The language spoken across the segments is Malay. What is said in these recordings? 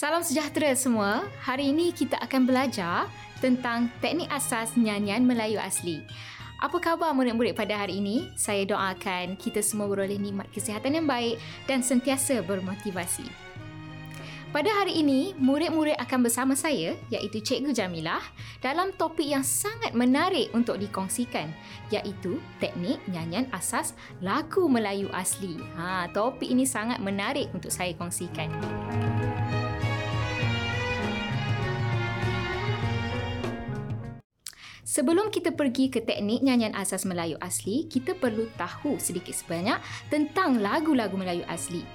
Salam sejahtera semua. Hari ini kita akan belajar tentang teknik asas nyanyian Melayu asli. Apa khabar murid-murid pada hari ini? Saya doakan kita semua beroleh nikmat kesihatan yang baik dan sentiasa bermotivasi. Pada hari ini, murid-murid akan bersama saya iaitu Cikgu Jamilah dalam topik yang sangat menarik untuk dikongsikan iaitu teknik nyanyian asas lagu Melayu asli. Ha, topik ini sangat menarik untuk saya kongsikan. Sebelum kita pergi ke teknik nyanyian asas Melayu asli, kita perlu tahu sedikit sebanyak tentang lagu-lagu Melayu asli.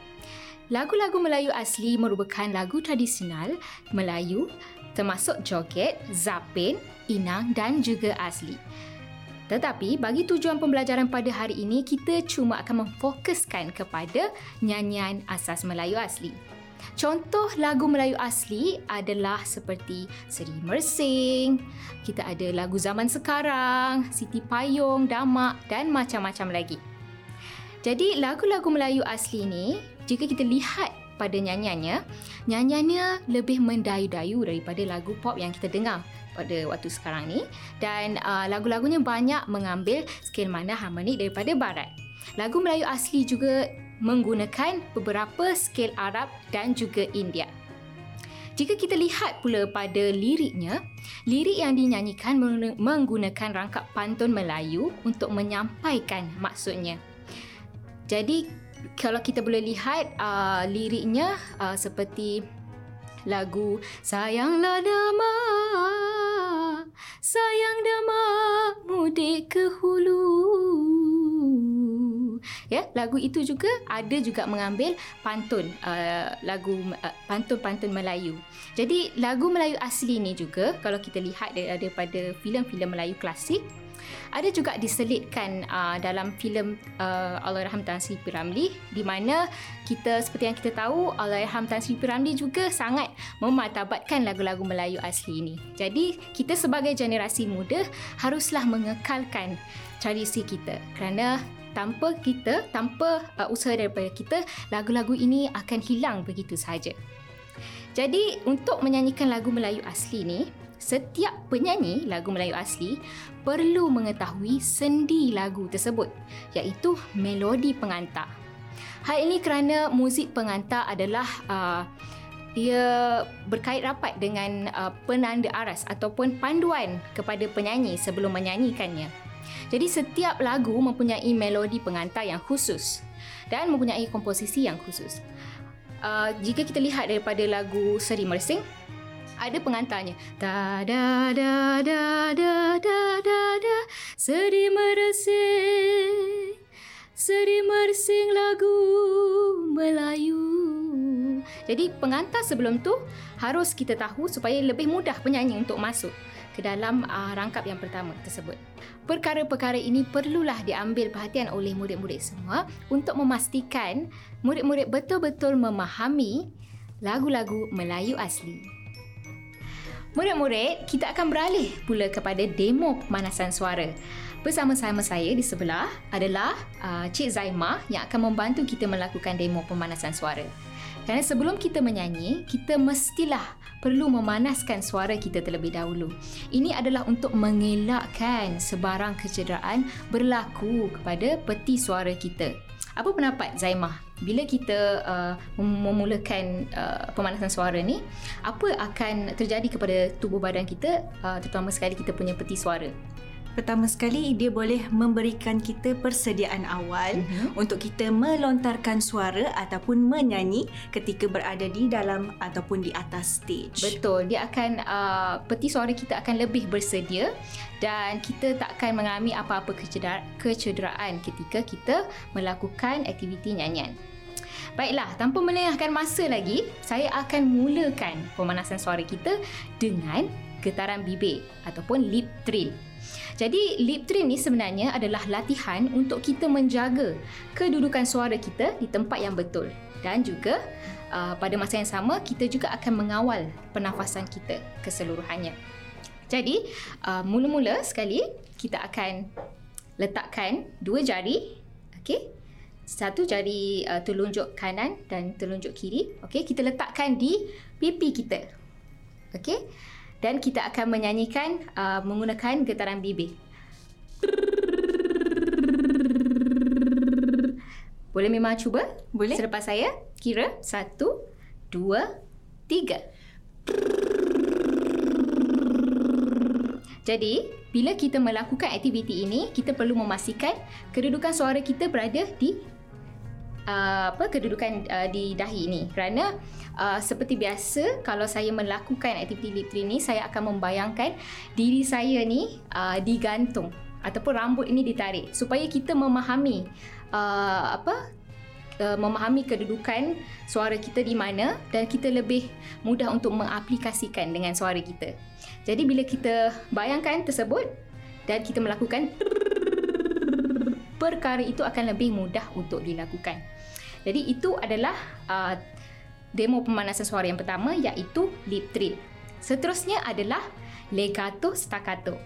Lagu-lagu Melayu asli merupakan lagu tradisional Melayu termasuk joget, zapin, inang dan juga asli. Tetapi bagi tujuan pembelajaran pada hari ini, kita cuma akan memfokuskan kepada nyanyian asas Melayu asli. Contoh lagu Melayu asli adalah seperti Seri Mersing, kita ada lagu zaman sekarang, Siti Payung, Damak dan macam-macam lagi. Jadi lagu-lagu Melayu asli ni jika kita lihat pada nyanyiannya, nyanyiannya lebih mendayu-dayu daripada lagu pop yang kita dengar pada waktu sekarang ni dan uh, lagu-lagunya banyak mengambil skil mana harmonik daripada barat. Lagu Melayu asli juga menggunakan beberapa skil Arab dan juga India. Jika kita lihat pula pada liriknya, lirik yang dinyanyikan menggunakan rangkap pantun Melayu untuk menyampaikan maksudnya. Jadi kalau kita boleh lihat uh, liriknya uh, seperti lagu Sayanglah Dama Sayang Dama Mudik ke Hulu Ya, lagu itu juga ada juga mengambil pantun uh, lagu uh, pantun-pantun Melayu. Jadi lagu Melayu asli ni juga kalau kita lihat daripada filem-filem Melayu klasik ada juga diselitkan uh, dalam filem uh, Allahyarham Tan Sri P. Ramlee di mana kita seperti yang kita tahu Allahyarham Tan Sri P. Ramlee juga sangat mematabatkan lagu-lagu Melayu asli ini. Jadi kita sebagai generasi muda haruslah mengekalkan tradisi kita kerana tanpa kita tanpa uh, usaha daripada kita lagu-lagu ini akan hilang begitu sahaja. Jadi untuk menyanyikan lagu Melayu asli ni setiap penyanyi lagu Melayu asli perlu mengetahui sendi lagu tersebut iaitu melodi pengantar. Hal ini kerana muzik pengantar adalah uh, ia berkait rapat dengan uh, penanda aras ataupun panduan kepada penyanyi sebelum menyanyikannya. Jadi setiap lagu mempunyai melodi pengantar yang khusus dan mempunyai komposisi yang khusus. Uh, jika kita lihat daripada lagu Seri Mersing, ada pengantarnya. Da da da da da da da da seri meresing seri meresing lagu Melayu. Jadi pengantar sebelum tu harus kita tahu supaya lebih mudah penyanyi untuk masuk ke dalam uh, rangkap yang pertama tersebut. Perkara-perkara ini perlulah diambil perhatian oleh murid-murid semua untuk memastikan murid-murid betul-betul memahami lagu-lagu Melayu asli. Murid-murid, kita akan beralih pula kepada demo pemanasan suara. Bersama-sama saya di sebelah adalah uh, Cik Zaimah yang akan membantu kita melakukan demo pemanasan suara. Kerana sebelum kita menyanyi, kita mestilah perlu memanaskan suara kita terlebih dahulu. Ini adalah untuk mengelakkan sebarang kecederaan berlaku kepada peti suara kita. Apa pendapat Zaimah bila kita uh, memulakan uh, pemanasan suara ni apa akan terjadi kepada tubuh badan kita uh, terutama sekali kita punya peti suara Pertama sekali dia boleh memberikan kita persediaan awal uh-huh. untuk kita melontarkan suara ataupun menyanyi ketika berada di dalam ataupun di atas stage. Betul, dia akan uh, peti suara kita akan lebih bersedia dan kita tak akan mengalami apa-apa kecederaan ketika kita melakukan aktiviti nyanyian. Baiklah, tanpa melengahkan masa lagi, saya akan mulakan pemanasan suara kita dengan getaran bibir ataupun lip trill. Jadi lip trill ni sebenarnya adalah latihan untuk kita menjaga kedudukan suara kita di tempat yang betul dan juga uh, pada masa yang sama kita juga akan mengawal pernafasan kita keseluruhannya. Jadi uh, mula-mula sekali kita akan letakkan dua jari okey satu jari uh, telunjuk kanan dan telunjuk kiri. Okey, kita letakkan di pipi kita. Okey. Dan kita akan menyanyikan uh, menggunakan getaran bibir. Boleh memang cuba? Boleh. Selepas saya kira satu, dua, tiga. Jadi, bila kita melakukan aktiviti ini, kita perlu memastikan kedudukan suara kita berada di uh, apa kedudukan uh, di dahi ini. Kerana uh, seperti biasa, kalau saya melakukan aktiviti lip ini, saya akan membayangkan diri saya ni uh, digantung ataupun rambut ini ditarik supaya kita memahami uh, apa uh, memahami kedudukan suara kita di mana dan kita lebih mudah untuk mengaplikasikan dengan suara kita. Jadi bila kita bayangkan tersebut dan kita melakukan perkara itu akan lebih mudah untuk dilakukan. Jadi itu adalah uh, demo pemanasan suara yang pertama iaitu lip trill. Seterusnya adalah legato staccato.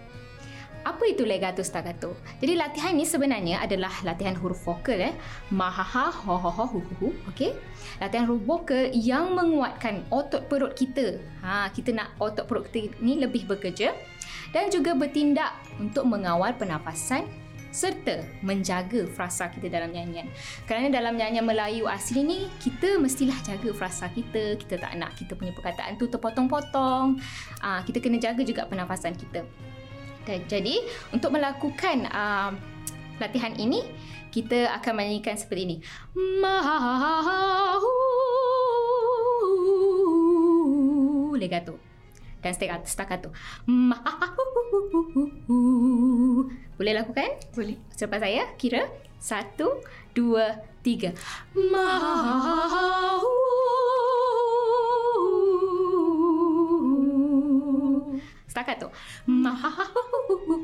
Apa itu legato staccato? Jadi latihan ini sebenarnya adalah latihan huruf vokal eh. Mahaha ho ho ho hu hu. Okey. Latihan huruf vokal yang menguatkan otot perut kita. Ha, kita nak otot perut kita ni lebih bekerja dan juga bertindak untuk mengawal pernafasan serta menjaga frasa kita dalam nyanyian. Kerana dalam nyanyian Melayu asli ni, kita mestilah jaga frasa kita. Kita tak nak kita punya perkataan tu terpotong-potong. Uh, kita kena jaga juga pernafasan kita. Dan jadi, untuk melakukan uh, latihan ini, kita akan menyanyikan seperti ini. Mahu legato dan staccato. Boleh lakukan? Boleh. Selepas saya kira satu, dua, tiga. Mahu. Staccato. Mahu.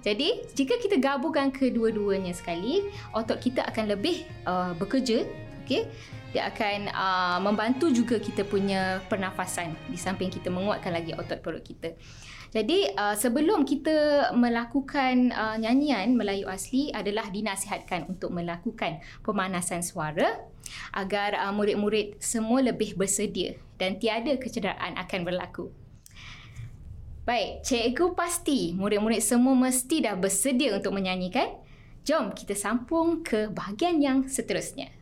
Jadi, jika kita gabungkan kedua-duanya sekali, otot kita akan lebih uh, bekerja. Okay? Dia akan uh, membantu juga kita punya pernafasan di samping kita menguatkan lagi otot perut kita. Jadi uh, sebelum kita melakukan uh, nyanyian Melayu asli adalah dinasihatkan untuk melakukan pemanasan suara agar uh, murid-murid semua lebih bersedia dan tiada kecederaan akan berlaku. Baik, cikgu pasti murid-murid semua mesti dah bersedia untuk menyanyikan. Jom kita sambung ke bahagian yang seterusnya.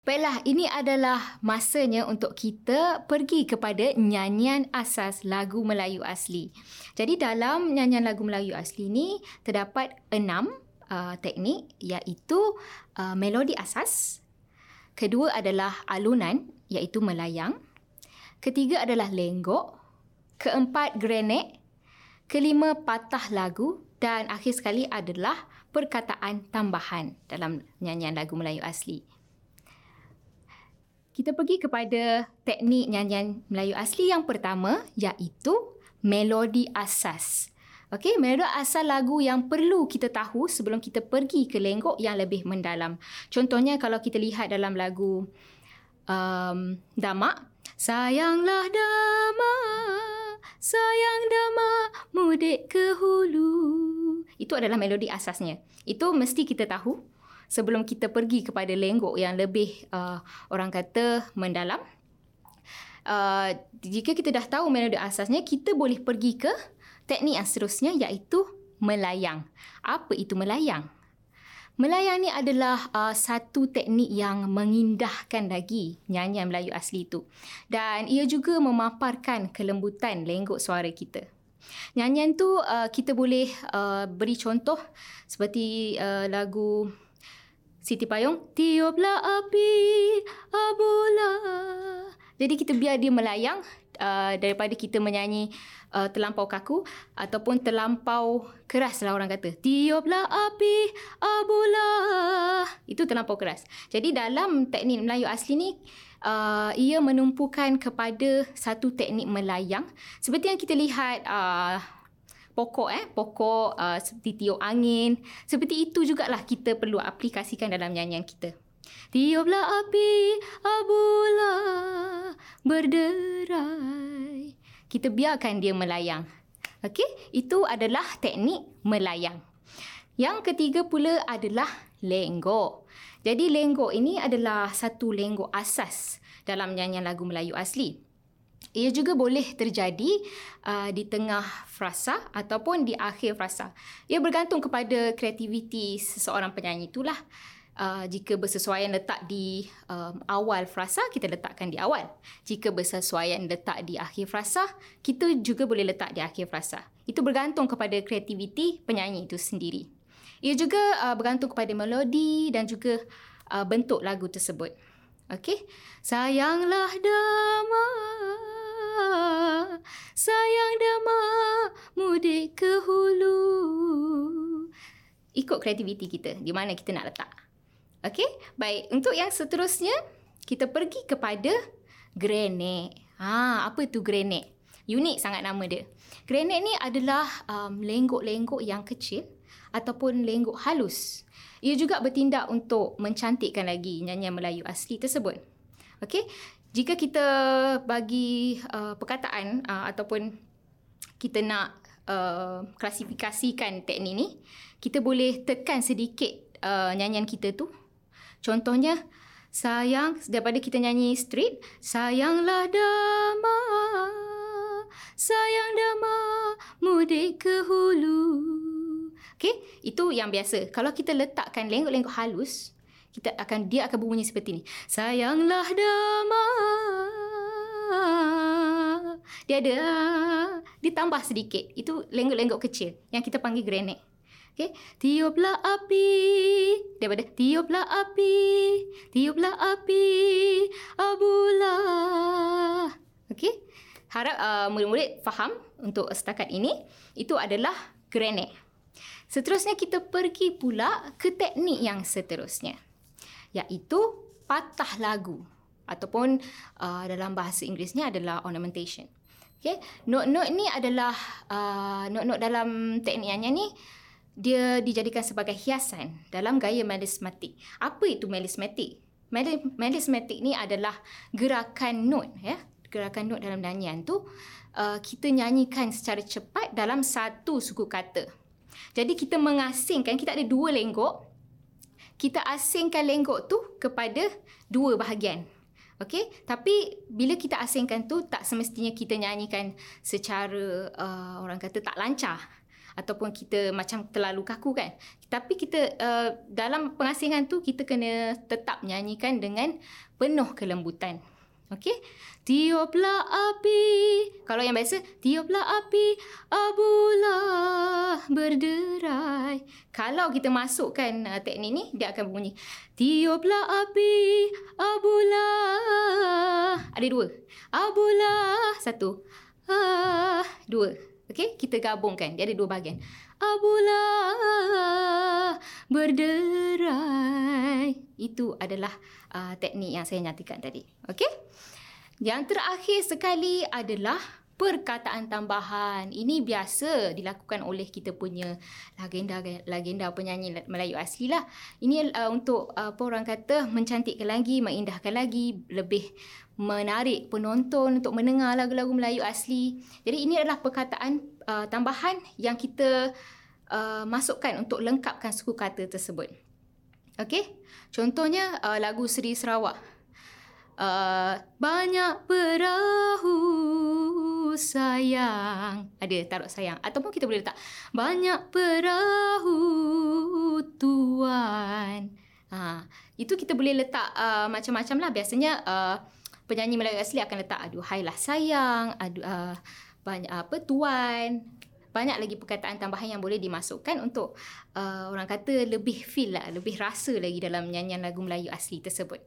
Baiklah, ini adalah masanya untuk kita pergi kepada nyanyian asas lagu Melayu asli. Jadi dalam nyanyian lagu Melayu asli ini terdapat enam uh, teknik iaitu uh, melodi asas. Kedua adalah alunan iaitu melayang. Ketiga adalah lenggok. Keempat grenek. Kelima patah lagu dan akhir sekali adalah perkataan tambahan dalam nyanyian lagu Melayu asli kita pergi kepada teknik nyanyian Melayu asli yang pertama iaitu melodi asas. Okey, melodi asal lagu yang perlu kita tahu sebelum kita pergi ke lenggok yang lebih mendalam. Contohnya kalau kita lihat dalam lagu um, Damak, sayanglah Damak, sayang Damak, mudik ke hulu. Itu adalah melodi asasnya. Itu mesti kita tahu sebelum kita pergi kepada lenggok yang lebih uh, orang kata mendalam. Uh, jika kita dah tahu melodi asasnya, kita boleh pergi ke teknik yang seterusnya iaitu melayang. Apa itu melayang? Melayang ni adalah uh, satu teknik yang mengindahkan lagi nyanyian Melayu asli itu. Dan ia juga memaparkan kelembutan lenggok suara kita. Nyanyian tu uh, kita boleh uh, beri contoh seperti uh, lagu Siti Payung Tiuplah api abola Jadi kita biar dia melayang uh, Daripada kita menyanyi uh, terlampau kaku Ataupun terlampau keras lah orang kata Tiuplah api abola Itu terlampau keras. Jadi dalam teknik Melayu asli ni uh, Ia menumpukan kepada satu teknik melayang. Seperti yang kita lihat uh, pokok eh pokok uh, seperti tiup angin. Seperti itu jugalah kita perlu aplikasikan dalam nyanyian kita. Tiuplah api abula berderai. Kita biarkan dia melayang. Okey? Itu adalah teknik melayang. Yang ketiga pula adalah lenggok. Jadi lenggok ini adalah satu lenggok asas dalam nyanyian lagu Melayu asli. Ia juga boleh terjadi uh, di tengah frasa ataupun di akhir frasa. Ia bergantung kepada kreativiti seseorang penyanyi itulah. Uh, jika bersesuaian letak di um, awal frasa, kita letakkan di awal. Jika bersesuaian letak di akhir frasa, kita juga boleh letak di akhir frasa. Itu bergantung kepada kreativiti penyanyi itu sendiri. Ia juga uh, bergantung kepada melodi dan juga uh, bentuk lagu tersebut. Okey. Sayanglah dama Sayang dama mudik ke hulu. Ikut kreativiti kita di mana kita nak letak. Okey. Baik, untuk yang seterusnya kita pergi kepada grenek. Ha, apa tu grenek? Unik sangat nama dia. Grenek ni adalah um, lenggok-lenggok yang kecil ataupun lenggok halus. Ia juga bertindak untuk mencantikkan lagi nyanyian Melayu asli tersebut. Okey, jika kita bagi uh, perkataan uh, ataupun kita nak uh, klasifikasikan teknik ni, kita boleh tekan sedikit uh, nyanyian kita tu. Contohnya, sayang daripada kita nyanyi straight, sayanglah dama, sayang dama, mudik ke hulu. Okey, itu yang biasa. Kalau kita letakkan lenggok-lenggok halus, kita akan dia akan berbunyi seperti ni. Sayanglah dama. Dia ada ditambah sedikit. Itu lenggok-lenggok kecil yang kita panggil granate. Okey, tiuplah api daripada tiuplah api, tiuplah api abulah. Okey. Harap uh, murid-murid faham untuk setakat ini itu adalah granate. Seterusnya kita pergi pula ke teknik yang seterusnya iaitu patah lagu ataupun uh, dalam bahasa Inggerisnya adalah ornamentation. Okay, note-note ni adalah uh, note-note dalam teknik nyanyian ni dia dijadikan sebagai hiasan dalam gaya melismatik. Apa itu melismatik? Melismatik ni adalah gerakan note ya. Gerakan note dalam nyanyian tu uh, kita nyanyikan secara cepat dalam satu suku kata. Jadi kita mengasingkan, kita ada dua lenggok. Kita asingkan lenggok tu kepada dua bahagian. Okey, tapi bila kita asingkan tu tak semestinya kita nyanyikan secara uh, orang kata tak lancar ataupun kita macam terlalu kaku kan. Tapi kita uh, dalam pengasingan tu kita kena tetap nyanyikan dengan penuh kelembutan. Okey. Tiuplah api. Kalau yang biasa, tiuplah api. Abulah berderai. Kalau kita masukkan uh, teknik ni, dia akan bunyi. Tiuplah api. Abulah. Ada dua. Abulah. Satu. Ah, dua. Okey, kita gabungkan. Dia ada dua bahagian. Abulah berderai. Itu adalah uh, teknik yang saya nyatakan tadi. Okey? Yang terakhir sekali adalah perkataan tambahan. Ini biasa dilakukan oleh kita punya legenda legenda penyanyi Melayu asli lah. Ini uh, untuk uh, apa orang kata mencantikkan lagi, mengindahkan lagi, lebih menarik penonton untuk mendengar lagu-lagu Melayu asli. Jadi ini adalah perkataan uh, tambahan yang kita uh, masukkan untuk lengkapkan suku kata tersebut. Okey? Contohnya uh, lagu Seri Sarawak. Uh, banyak perahu sayang. Ada taruh sayang. Ataupun kita boleh letak. Banyak perahu tuan. Ha, itu kita boleh letak uh, macam-macam lah. Biasanya uh, penyanyi Melayu asli akan letak aduhai lah sayang. Aduh, uh, banyak apa tuan. Banyak lagi perkataan tambahan yang boleh dimasukkan untuk uh, orang kata lebih feel lah. Lebih rasa lagi dalam nyanyian lagu Melayu asli tersebut.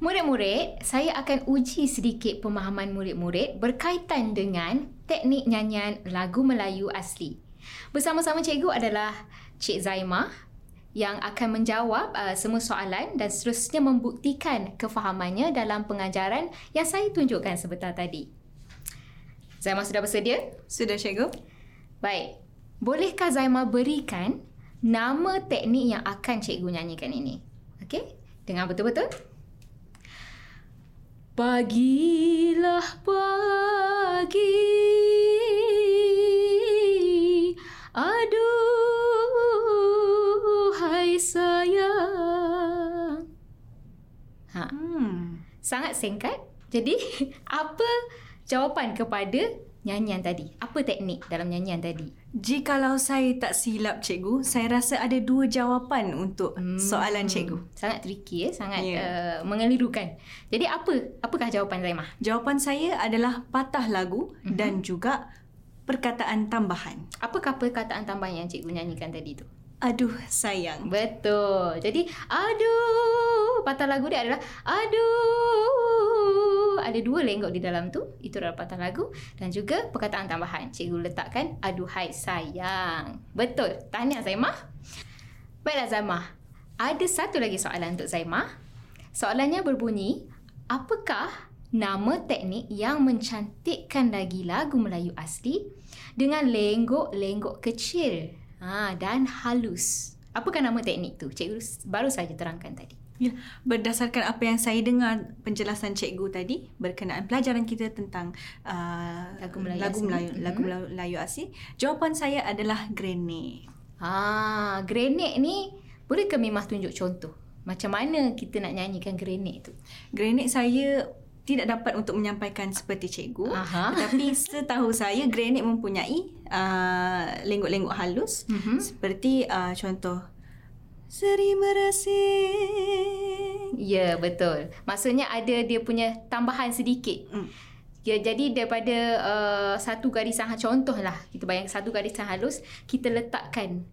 Murid-murid, saya akan uji sedikit pemahaman murid-murid berkaitan dengan teknik nyanyian lagu Melayu asli. Bersama-sama cikgu adalah Cik Zaimah yang akan menjawab uh, semua soalan dan seterusnya membuktikan kefahamannya dalam pengajaran yang saya tunjukkan sebentar tadi. Zaima sudah bersedia? Sudah, Cikgu. Baik. Bolehkah Zaima berikan nama teknik yang akan Cikgu nyanyikan ini? Okey? Dengar betul-betul. Pagilah pagi Aduhai sayang ha. Hmm. Sangat singkat Jadi apa jawapan kepada nyanyian tadi? Apa teknik dalam nyanyian tadi? Jikalau saya tak silap cikgu, saya rasa ada dua jawapan untuk hmm. soalan cikgu. Sangat tricky ya, sangat yeah. Ya. uh, mengelirukan. Jadi apa? Apakah jawapan Zaimah? Jawapan saya adalah patah lagu mm-hmm. dan juga perkataan tambahan. Apakah perkataan tambahan yang cikgu nyanyikan tadi tu? Aduh sayang. Betul. Jadi aduh patah lagu dia adalah aduh. Ada dua lenggok di dalam tu. Itu adalah patah lagu dan juga perkataan tambahan. Cikgu letakkan aduhai sayang. Betul. Tahniah Zaimah. Baiklah Zaimah. Ada satu lagi soalan untuk Zaimah. Soalannya berbunyi, apakah nama teknik yang mencantikkan lagi lagu Melayu asli dengan lenggok-lenggok kecil? Ha, dan halus. Apakah nama teknik tu? Cikgu baru saja terangkan tadi. Berdasarkan apa yang saya dengar penjelasan cikgu tadi berkenaan pelajaran kita tentang uh, lagu Melayu lagu Melayu, asli. lagu hmm. Melayu asli, jawapan saya adalah grenade. Ah, grenade ni boleh ke Mimah tunjuk contoh? Macam mana kita nak nyanyikan grenade tu? Grenade saya tidak dapat untuk menyampaikan seperti cikgu. Aha. Tetapi setahu saya granit mempunyai uh, lenggok-lenggok halus uh-huh. seperti uh, contoh Seri merasing. Ya, betul. Maksudnya ada dia punya tambahan sedikit. Mm. Ya, jadi daripada uh, satu garisan contohlah kita bayang satu garisan halus kita letakkan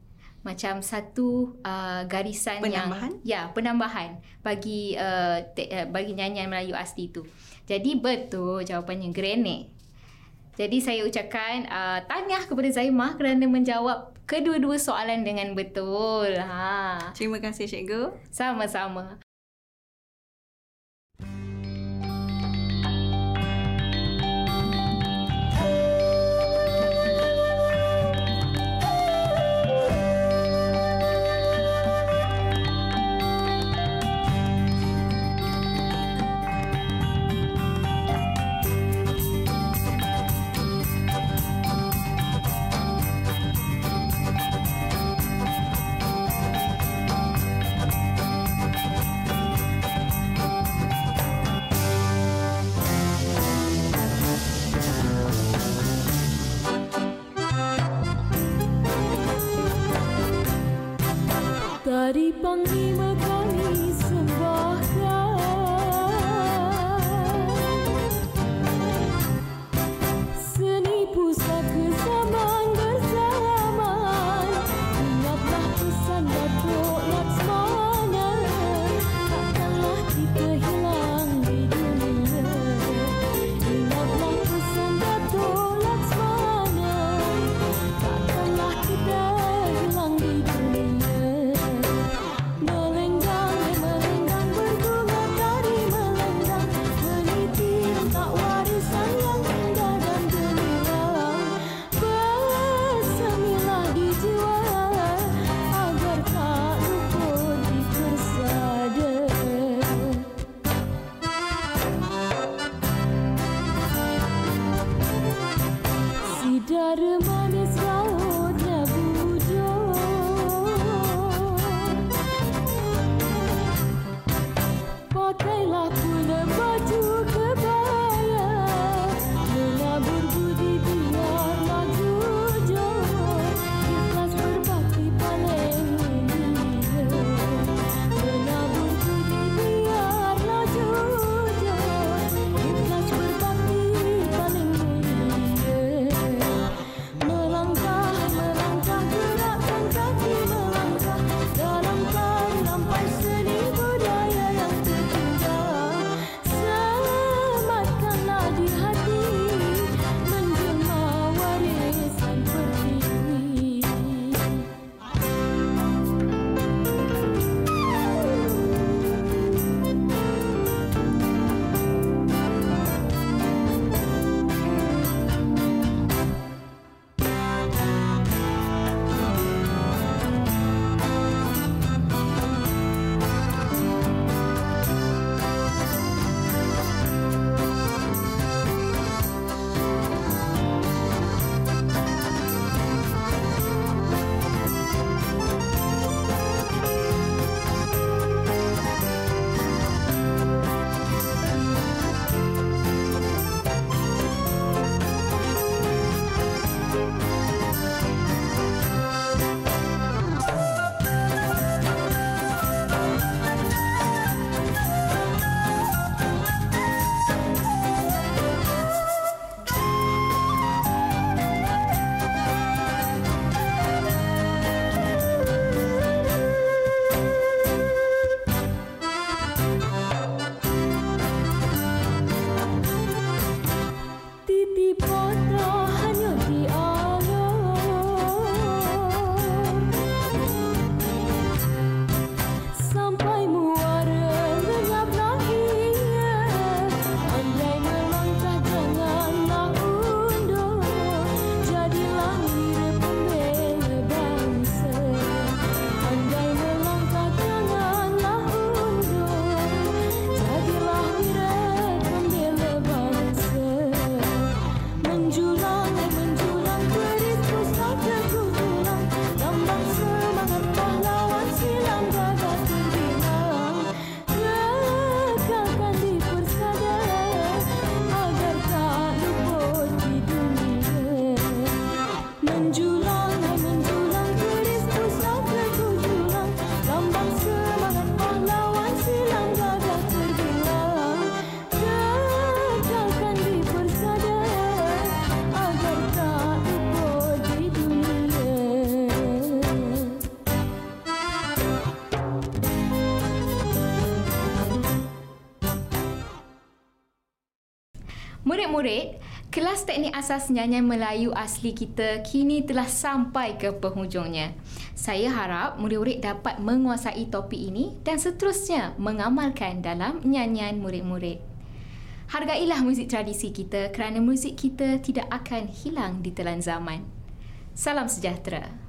macam satu uh, garisan penambahan? yang ya penambahan bagi uh, te, uh, bagi nyanyian Melayu asli tu. Jadi betul jawapannya grenade. Jadi saya ucapkan uh, tahniah kepada Zaimah kerana menjawab kedua-dua soalan dengan betul. Ha. Terima kasih cikgu. Sama-sama. Murid-murid, kelas teknik asas nyanyian Melayu asli kita kini telah sampai ke penghujungnya. Saya harap murid-murid dapat menguasai topik ini dan seterusnya mengamalkan dalam nyanyian murid-murid. Hargailah muzik tradisi kita kerana muzik kita tidak akan hilang di telan zaman. Salam sejahtera.